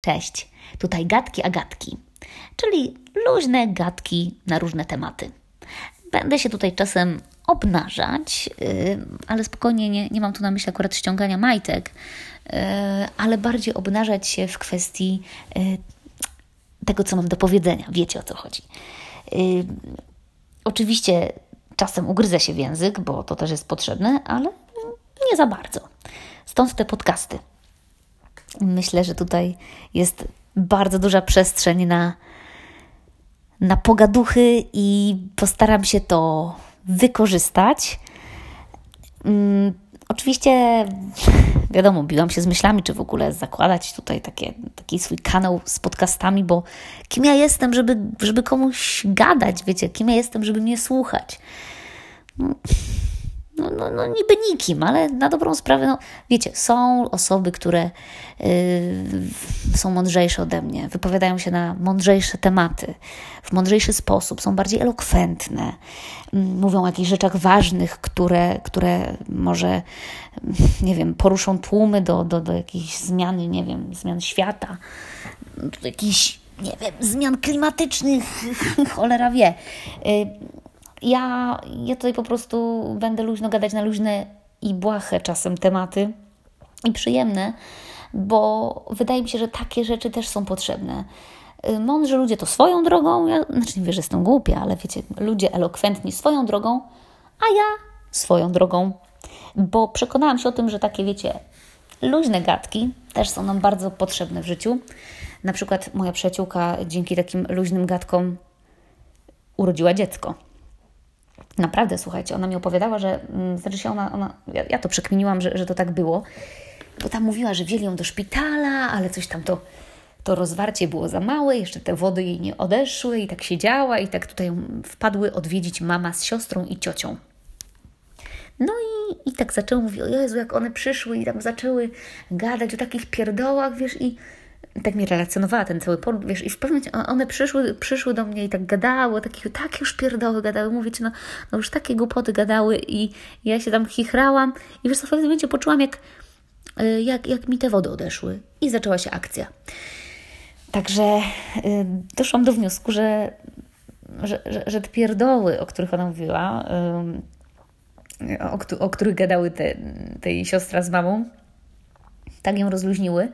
Cześć, tutaj gadki agatki, czyli luźne gadki na różne tematy. Będę się tutaj czasem obnażać, yy, ale spokojnie nie, nie mam tu na myśli akurat ściągania majtek, yy, ale bardziej obnażać się w kwestii yy, tego, co mam do powiedzenia. Wiecie o co chodzi. Oczywiście czasem ugryzę się w język, bo to też jest potrzebne, ale nie za bardzo. Stąd te podcasty. Myślę, że tutaj jest bardzo duża przestrzeń na, na pogaduchy i postaram się to wykorzystać. Um, oczywiście, wiadomo, biłam się z myślami, czy w ogóle zakładać tutaj takie, taki swój kanał z podcastami, bo kim ja jestem, żeby, żeby komuś gadać, wiecie, kim ja jestem, żeby mnie słuchać. No no, no, no niby nikim, ale na dobrą sprawę, no, wiecie, są osoby, które yy, są mądrzejsze ode mnie, wypowiadają się na mądrzejsze tematy, w mądrzejszy sposób, są bardziej elokwentne, yy, mówią o jakichś rzeczach ważnych, które, które może, nie wiem, poruszą tłumy do, do, do jakichś zmian, nie wiem, zmian świata, jakichś, nie wiem, zmian klimatycznych, cholera wie. Yy, ja, ja tutaj po prostu będę luźno gadać na luźne i błahe czasem tematy i przyjemne, bo wydaje mi się, że takie rzeczy też są potrzebne. Y, mądrzy ludzie to swoją drogą, ja znaczy nie wiem, że jestem głupia, ale wiecie, ludzie elokwentni swoją drogą, a ja swoją drogą, bo przekonałam się o tym, że takie, wiecie, luźne gadki też są nam bardzo potrzebne w życiu. Na przykład moja przyjaciółka dzięki takim luźnym gadkom urodziła dziecko. Naprawdę, słuchajcie, ona mi opowiadała, że, mm, znaczy się ona, ona ja, ja to przekminiłam, że, że to tak było, bo tam mówiła, że wzięli ją do szpitala, ale coś tam to, to rozwarcie było za małe, jeszcze te wody jej nie odeszły i tak siedziała i tak tutaj wpadły odwiedzić mama z siostrą i ciocią. No i, i tak zaczęły mówić, o Jezu, jak one przyszły i tam zaczęły gadać o takich pierdołach, wiesz, i tak mi relacjonowała ten cały poród, wiesz, i w pewnym momencie one przyszły, przyszły do mnie i tak gadały, takie, takie już pierdoły gadały, mówicie, no, no już takie głupoty gadały i ja się tam chichrałam i wiesz, w pewnym momencie poczułam, jak, e, jak, jak mi te wody odeszły i zaczęła się akcja. Także y, doszłam do wniosku, że, że, że, że te pierdoły, o których ona mówiła, y, o, o których gadały te, tej siostra z mamą, tak ją rozluźniły,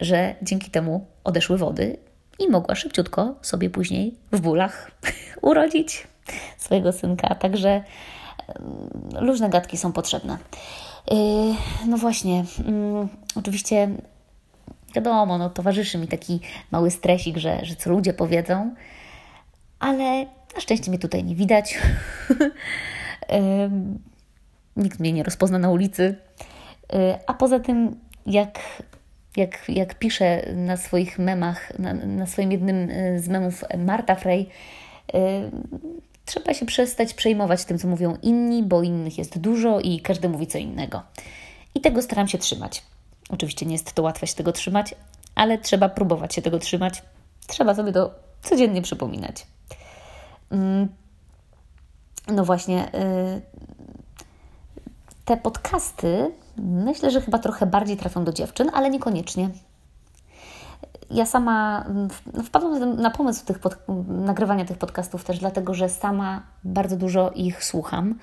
że dzięki temu odeszły wody i mogła szybciutko sobie później w bólach urodzić swojego synka. Także różne gadki są potrzebne. Yy, no właśnie, mm, oczywiście wiadomo, no, towarzyszy mi taki mały stresik, że, że co ludzie powiedzą, ale na szczęście mnie tutaj nie widać. Nikt mnie nie rozpozna na ulicy. Yy, a poza tym, jak jak, jak pisze na swoich memach, na, na swoim jednym e, z memów Marta Frey, yy, trzeba się przestać przejmować tym, co mówią inni, bo innych jest dużo i każdy mówi co innego. I tego staram się trzymać. Oczywiście nie jest to łatwe się tego trzymać, ale trzeba próbować się tego trzymać. Trzeba sobie to codziennie przypominać. Yy, no właśnie, yy, te podcasty myślę, że chyba trochę bardziej trafią do dziewczyn, ale niekoniecznie. Ja sama no, wpadłam na pomysł tych pod, nagrywania tych podcastów też dlatego, że sama bardzo dużo ich słucham.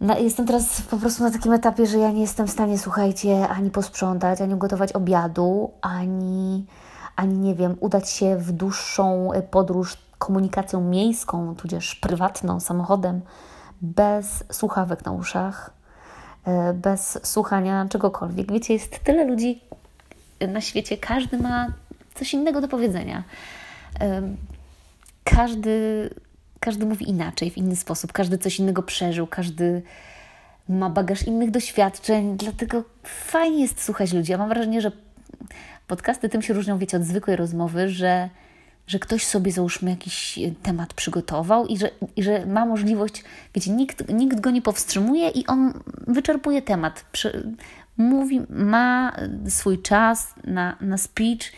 No, jestem teraz po prostu na takim etapie, że ja nie jestem w stanie, słuchajcie, ani posprzątać, ani ugotować obiadu, ani, ani nie wiem, udać się w dłuższą podróż komunikacją miejską, tudzież prywatną, samochodem, bez słuchawek na uszach bez słuchania czegokolwiek. Wiecie, jest tyle ludzi na świecie, każdy ma coś innego do powiedzenia. E, każdy, każdy mówi inaczej, w inny sposób, każdy coś innego przeżył, każdy ma bagaż innych doświadczeń, dlatego fajnie jest słuchać ludzi. Ja mam wrażenie, że podcasty tym się różnią, wiecie, od zwykłej rozmowy, że że ktoś sobie, załóżmy, jakiś e, temat przygotował i że, i że ma możliwość, wiecie, nikt, nikt go nie powstrzymuje i on wyczerpuje temat. mówi, ma swój czas na, na speech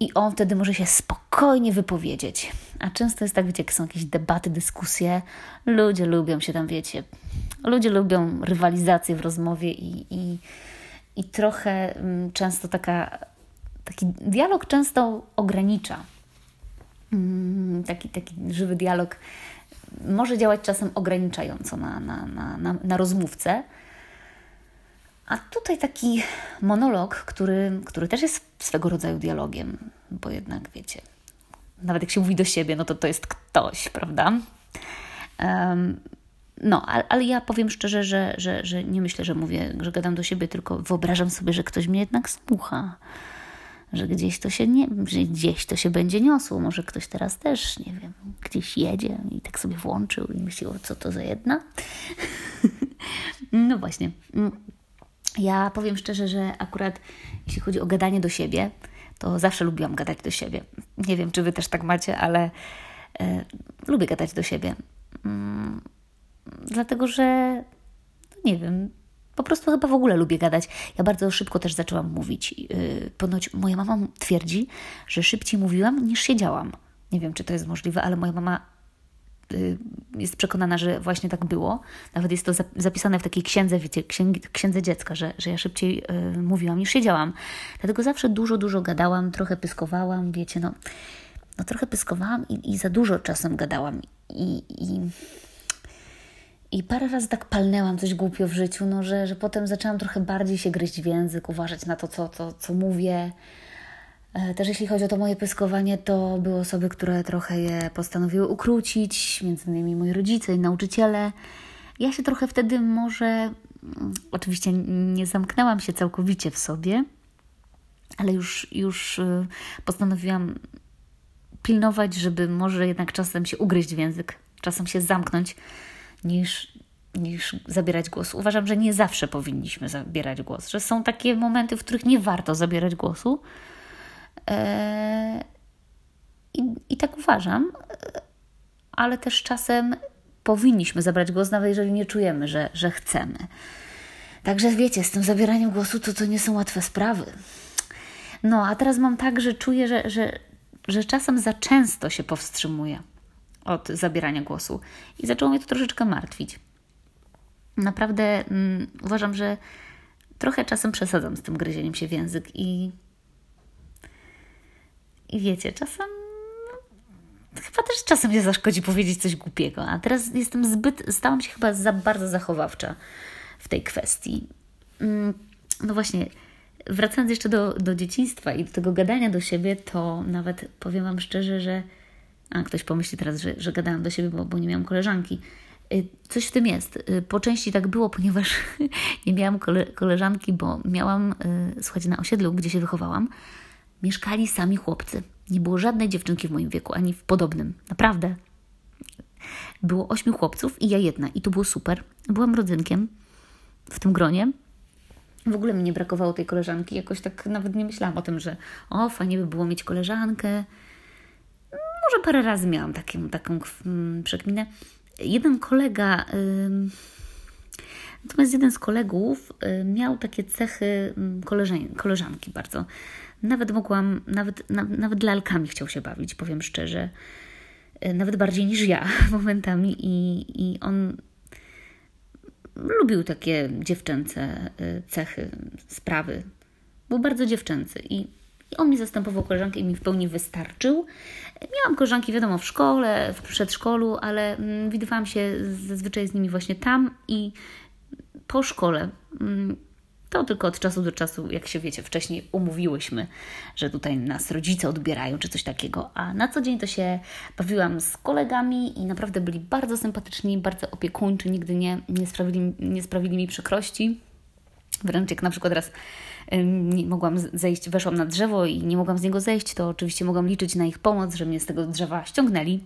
i on wtedy może się spokojnie wypowiedzieć. A często jest tak, wiecie, jak są jakieś debaty, dyskusje, ludzie lubią się tam, wiecie, ludzie lubią rywalizację w rozmowie i, i, i trochę mm, często taka taki dialog często ogranicza. Mm, taki, taki żywy dialog może działać czasem ograniczająco na, na, na, na, na rozmówcę. A tutaj taki monolog, który, który też jest swego rodzaju dialogiem, bo jednak wiecie, nawet jak się mówi do siebie, no to to jest ktoś, prawda? Um, no, ale, ale, ja powiem szczerze, że, że, że nie myślę, że mówię, że gadam do siebie, tylko wyobrażam sobie, że ktoś mnie jednak słucha. Że gdzieś to się nie, że gdzieś to się będzie niosło. Może ktoś teraz też, nie wiem, gdzieś jedzie i tak sobie włączył i myśli, o co to za jedna. no właśnie. Ja powiem szczerze, że akurat jeśli chodzi o gadanie do siebie, to zawsze lubiłam gadać do siebie. Nie wiem, czy Wy też tak macie, ale e, lubię gadać do siebie. Mm, dlatego, że no nie wiem, po prostu chyba w ogóle lubię gadać. Ja bardzo szybko też zaczęłam mówić. Yy, ponoć moja mama twierdzi, że szybciej mówiłam niż siedziałam. Nie wiem, czy to jest możliwe, ale moja mama y, jest przekonana, że właśnie tak było. Nawet jest to zapisane w takiej księdze, wiecie, księdze dziecka, że, że ja szybciej y, mówiłam niż siedziałam. Dlatego zawsze dużo, dużo gadałam, trochę pyskowałam, wiecie, no, no trochę pyskowałam i, i za dużo czasem gadałam. I, i i parę razy tak palnęłam coś głupio w życiu, no, że, że potem zaczęłam trochę bardziej się gryźć w język, uważać na to, co, co, co mówię. E, też jeśli chodzi o to moje pyskowanie, to były osoby, które trochę je postanowiły ukrócić, między innymi moi rodzice i nauczyciele. Ja się trochę wtedy może, mm, oczywiście nie zamknęłam się całkowicie w sobie, ale już, już y, postanowiłam pilnować, żeby może jednak czasem się ugryźć w język, czasem się zamknąć niż, niż zabierać głos. Uważam, że nie zawsze powinniśmy zabierać głos, że są takie momenty, w których nie warto zabierać głosu. Eee, i, I tak uważam, ale też czasem powinniśmy zabrać głos, nawet jeżeli nie czujemy, że, że chcemy. Także wiecie, z tym zabieraniem głosu to, to nie są łatwe sprawy. No, a teraz mam tak, że czuję, że, że, że czasem za często się powstrzymuję od zabierania głosu. I zaczęło mnie to troszeczkę martwić. Naprawdę mm, uważam, że trochę czasem przesadzam z tym gryzieniem się w język i, i wiecie, czasem chyba też czasem nie zaszkodzi powiedzieć coś głupiego, a teraz jestem zbyt, stałam się chyba za bardzo zachowawcza w tej kwestii. Mm, no właśnie, wracając jeszcze do, do dzieciństwa i do tego gadania do siebie, to nawet powiem Wam szczerze, że a ktoś pomyśli teraz, że, że gadałam do siebie, bo, bo nie miałam koleżanki. Y, coś w tym jest. Y, po części tak było, ponieważ nie miałam kole, koleżanki, bo miałam, y, słuchajcie, na osiedlu, gdzie się wychowałam, mieszkali sami chłopcy. Nie było żadnej dziewczynki w moim wieku, ani w podobnym. Naprawdę. Było ośmiu chłopców i ja jedna. I to było super. Byłam rodzynkiem w tym gronie. W ogóle mi nie brakowało tej koleżanki. Jakoś tak nawet nie myślałam o tym, że o, fajnie by było mieć koleżankę może parę razy miałam taką, taką przekminę. Jeden kolega, natomiast jeden z kolegów miał takie cechy koleżan, koleżanki bardzo. Nawet mogłam, nawet, na, nawet lalkami chciał się bawić, powiem szczerze. Y, nawet bardziej niż ja momentami i, i on lubił takie dziewczęce y, cechy, sprawy. Był bardzo dziewczęcy i i on mi zastępował koleżankę i mi w pełni wystarczył. Miałam koleżanki, wiadomo, w szkole, w przedszkolu, ale mm, widywałam się zazwyczaj z nimi właśnie tam i po szkole. Mm, to tylko od czasu do czasu, jak się wiecie, wcześniej umówiłyśmy, że tutaj nas rodzice odbierają czy coś takiego. A na co dzień to się bawiłam z kolegami i naprawdę byli bardzo sympatyczni, bardzo opiekuńczy, nigdy nie, nie, sprawili, nie sprawili mi przykrości. Wręcz jak na przykład raz nie mogłam zejść, weszłam na drzewo i nie mogłam z niego zejść, to oczywiście mogłam liczyć na ich pomoc, że mnie z tego drzewa ściągnęli.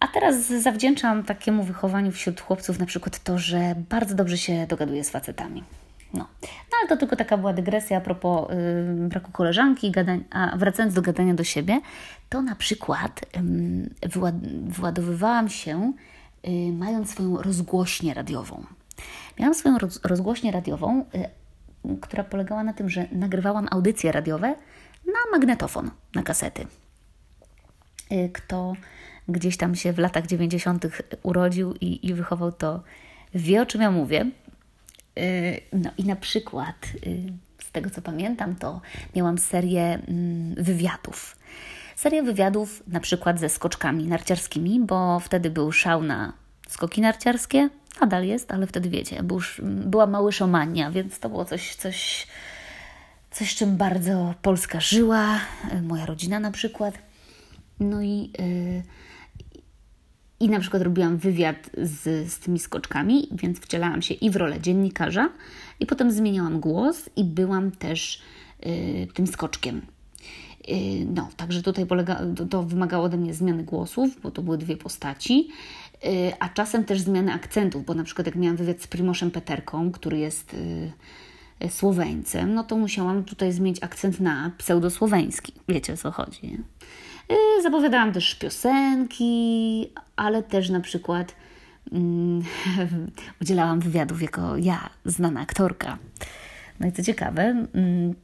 A teraz zawdzięczam takiemu wychowaniu wśród chłopców na przykład to, że bardzo dobrze się dogaduję z facetami. No. no ale to tylko taka była dygresja a propos yy, braku koleżanki, gadań, a wracając do gadania do siebie, to na przykład yy, wyład, wyładowywałam się yy, mając swoją rozgłośnię radiową. Miałam swoją roz, rozgłośnię radiową, y, która polegała na tym, że nagrywałam audycje radiowe na magnetofon, na kasety. Y, kto gdzieś tam się w latach 90. urodził i, i wychował, to wie o czym ja mówię. Y, no i na przykład tego co pamiętam, to miałam serię mm, wywiadów. Serię wywiadów na przykład ze skoczkami narciarskimi, bo wtedy był szał na skoki narciarskie, nadal jest, ale wtedy wiecie, był, była małyszomania, więc to było coś, coś, coś, czym bardzo Polska żyła, moja rodzina na przykład. No i, yy, i na przykład robiłam wywiad z, z tymi skoczkami, więc wcielałam się i w rolę dziennikarza, i potem zmieniałam głos i byłam też yy, tym skoczkiem. Yy, no, także tutaj polega, to, to wymagało ode mnie zmiany głosów, bo to były dwie postaci. Y, a czasem też zmiany akcentów, bo na przykład jak miałam wywiad z Primoszem Peterką, który jest y, y, Słoweńcem, no to musiałam tutaj zmienić akcent na pseudosłoweński. Wiecie o co chodzi. Nie? Zapowiadałam też piosenki, ale też na przykład um, udzielałam wywiadów jako ja, znana aktorka. No i co ciekawe, um,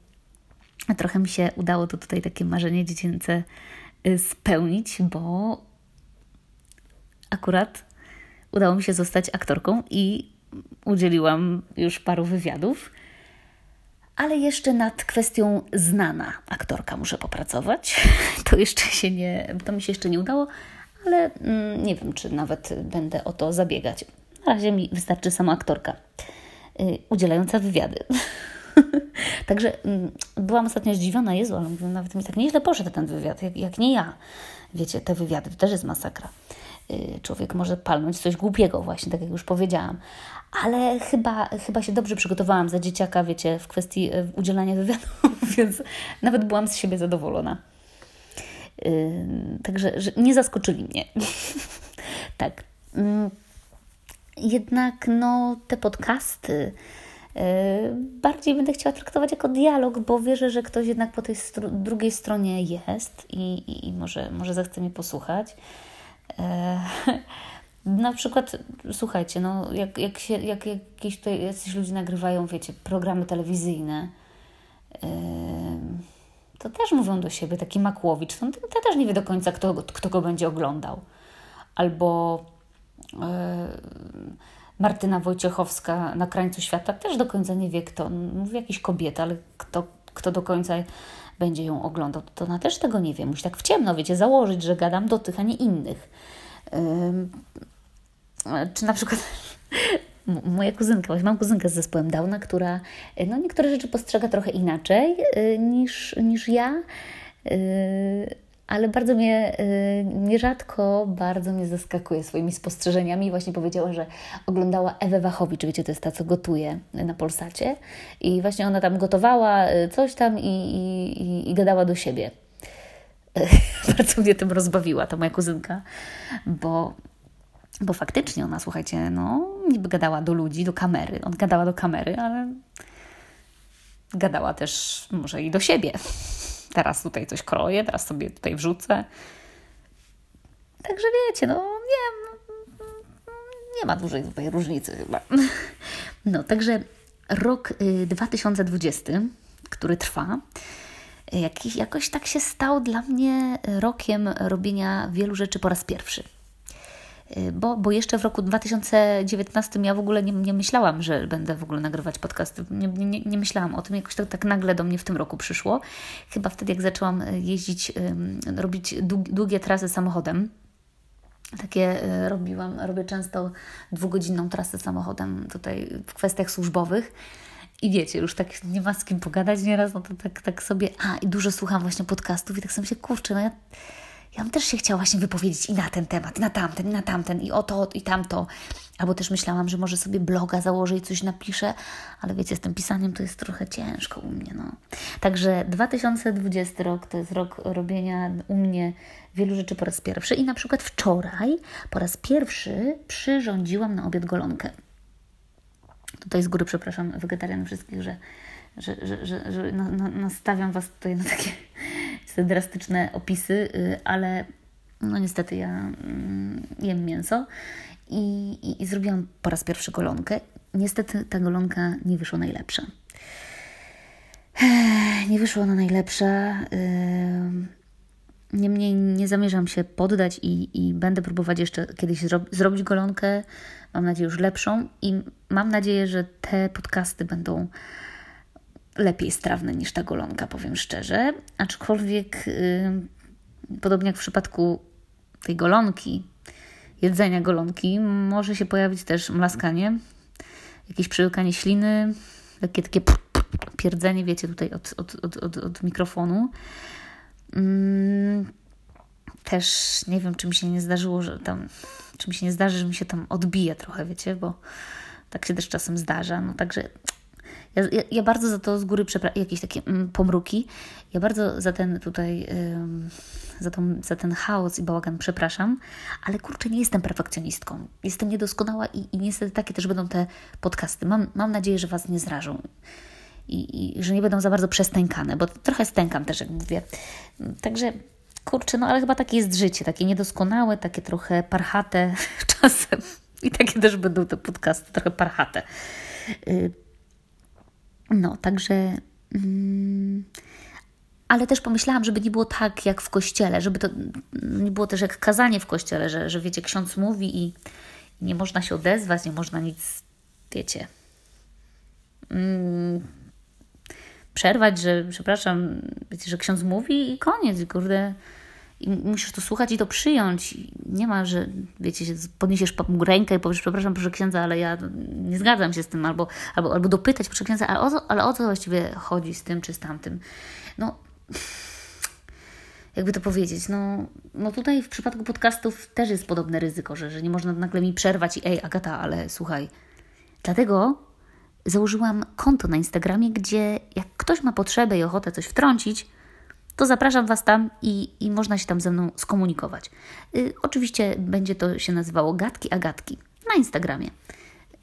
trochę mi się udało to tutaj takie marzenie dziecięce spełnić, bo akurat udało mi się zostać aktorką i udzieliłam już paru wywiadów. Ale jeszcze nad kwestią znana aktorka muszę popracować. To jeszcze się nie, to mi się jeszcze nie udało, ale mm, nie wiem, czy nawet będę o to zabiegać. Na razie mi wystarczy sama aktorka yy, udzielająca wywiady. Także yy, byłam ostatnio zdziwiona, Jezu, ale nawet mi tak nieźle poszedł ten wywiad, jak, jak nie ja. Wiecie, te wywiady to też jest masakra. Y, człowiek może palnąć coś głupiego, właśnie tak jak już powiedziałam. Ale chyba, chyba się dobrze przygotowałam za dzieciaka, wiecie, w kwestii y, udzielania wywiadów, więc nawet byłam z siebie zadowolona. Yy, także nie zaskoczyli mnie. tak. Yy, jednak no, te podcasty bardziej będę chciała traktować jako dialog, bo wierzę, że ktoś jednak po tej str drugiej stronie jest i, i, i może, może zechce mnie posłuchać. E, na przykład, słuchajcie, no, jak, jak, się, jak jakieś tutaj jacyś ludzie nagrywają, wiecie, programy telewizyjne, e, to też mówią do siebie, taki Makłowicz, to, to też nie wie do końca, kto, kto go będzie oglądał. Albo e, Martyna Wojciechowska na krańcu świata też do końca nie wie, kto. Mówi jakiś kobieta, ale kto, kto do końca będzie ją oglądał, to ona też tego nie wie. Musi tak w ciemno, wiecie, założyć, że gadam do tych, a nie innych. Czy na przykład moja kuzynka, właśnie mam kuzynkę z zespołem Downa, która no, niektóre rzeczy postrzega trochę inaczej y, niż, niż ja. Y, ale bardzo mnie, y, nierzadko bardzo mnie zaskakuje swoimi spostrzeżeniami. Właśnie powiedziała, że oglądała Ewę Wachowicz, wiecie, to jest ta, co gotuje na Polsacie. I właśnie ona tam gotowała y, coś tam i, i, i gadała do siebie. bardzo mnie tym rozbawiła, ta moja kuzynka, bo bo faktycznie ona, słuchajcie, no, niby gadała do ludzi, do kamery. On gadała do kamery, ale gadała też może i do siebie teraz tutaj coś kroję, teraz sobie tutaj wrzucę. Także wiecie, no nie, nie ma dużej tutaj różnicy chyba. No, także rok 2020, y, który trwa, jakoś tak się stał dla mnie rokiem robienia wielu rzeczy po raz pierwszy. Y, bo, bo jeszcze w roku 2019 ja w ogóle nie, nie myślałam, że będę w ogóle nagrywać podcasty. Nie, nie, nie myślałam o tym, jakoś tak, tak nagle do mnie w tym roku przyszło. Chyba wtedy, jak zaczęłam y, jeździć, robić długie trasy samochodem. Takie y, robiłam, robię często dwugodzinną trasę samochodem tutaj w kwestiach służbowych. I wiecie, już tak nie ma z kim pogadać nieraz, no to tak, tak sobie, a i dużo słucham właśnie podcastów i tak sobie się, kurczę, no ja ja bym też się chciała właśnie wypowiedzieć i na ten temat, na tamten, i na tamten, i o to, i tamto. Albo też myślałam, że może sobie bloga założę i coś napiszę, ale wiecie, z tym pisaniem to jest trochę ciężko u mnie. No. Także 2020 rok to jest rok robienia u mnie wielu rzeczy po raz pierwszy. I na przykład wczoraj po raz pierwszy przyrządziłam na obiad golonkę. Tutaj z góry przepraszam wegetarianów wszystkich, że, że, że, że nastawiam Was tutaj na takie drastyczne opisy, y, ale no niestety ja mm, jem mięso i, i, i zrobiłam po raz pierwszy golonkę. Niestety ta golonka nie wyszła najlepsza. Nie wyszła ona najlepsza. Niemniej nie zamierzam się poddać i, i będę próbować jeszcze kiedyś zro zrobić golonkę. Mam nadzieję już lepszą i mam nadzieję, że te podcasty będą lepiej strawne niż ta golonka, powiem szczerze. Aczkolwiek, yy, podobnie jak w przypadku tej golonki, jedzenia golonki, może się pojawić też mlaskanie, jakieś przełykanie śliny, takie takie pierdzenie, wiecie, tutaj od, od, od, od, od mikrofonu. Mm, też nie wiem, czy mi się nie zdarzyło, że tam, czy mi się nie zdarzy, że mi się tam odbije trochę, wiecie, bo tak się też czasem zdarza. No także ja, ja, ja bardzo za to z góry przepraszam, jakieś takie mm, pomruki. Ja bardzo za ten tutaj, ym, za, tą, za ten chaos i bałagan przepraszam, ale kurczę, nie jestem perfekcjonistką. Jestem niedoskonała i, i niestety takie też będą te podcasty. Mam, mam nadzieję, że Was nie zrażą. I, i, że nie będą za bardzo przestękane, bo trochę stękam też, jak mówię. Także kurczę, no ale chyba takie jest życie, takie niedoskonałe, takie trochę parchate czasem. I takie też będą te podcasty, trochę parchate. No, także. Mm, ale też pomyślałam, żeby nie było tak jak w kościele, żeby to nie było też jak kazanie w kościele, że, że wiecie, ksiądz mówi i, nie można się odezwać, nie można nic, wiecie, mm, przerwać, że przepraszam, wiecie, że ksiądz mówi i koniec, kurde, i musisz to słuchać i to przyjąć. Nie ma, że wiecie, podniesiesz rękę i powiesz, przepraszam, proszę księdza, ale ja nie zgadzam się z tym, albo, albo, albo dopytać, proszę księdza, ale o, co, ale o co właściwie chodzi z tym czy z tamtym? No, jakby to powiedzieć, no, no tutaj w przypadku podcastów też jest podobne ryzyko, że, że nie można nagle mi przerwać i ej, Agata, ale słuchaj. Dlatego założyłam konto na Instagramie, gdzie jak ktoś ma potrzebę i ochotę coś wtrącić, to zapraszam Was tam i, i można się tam ze mną skomunikować. Y, oczywiście będzie to się nazywało Gatki Agatki na Instagramie.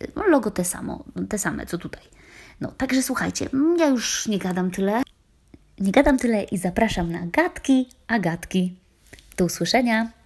Y, logo te samo, te same co tutaj. No, także słuchajcie, ja już nie gadam tyle. Nie gadam tyle i zapraszam na Gatki Agatki. Do usłyszenia.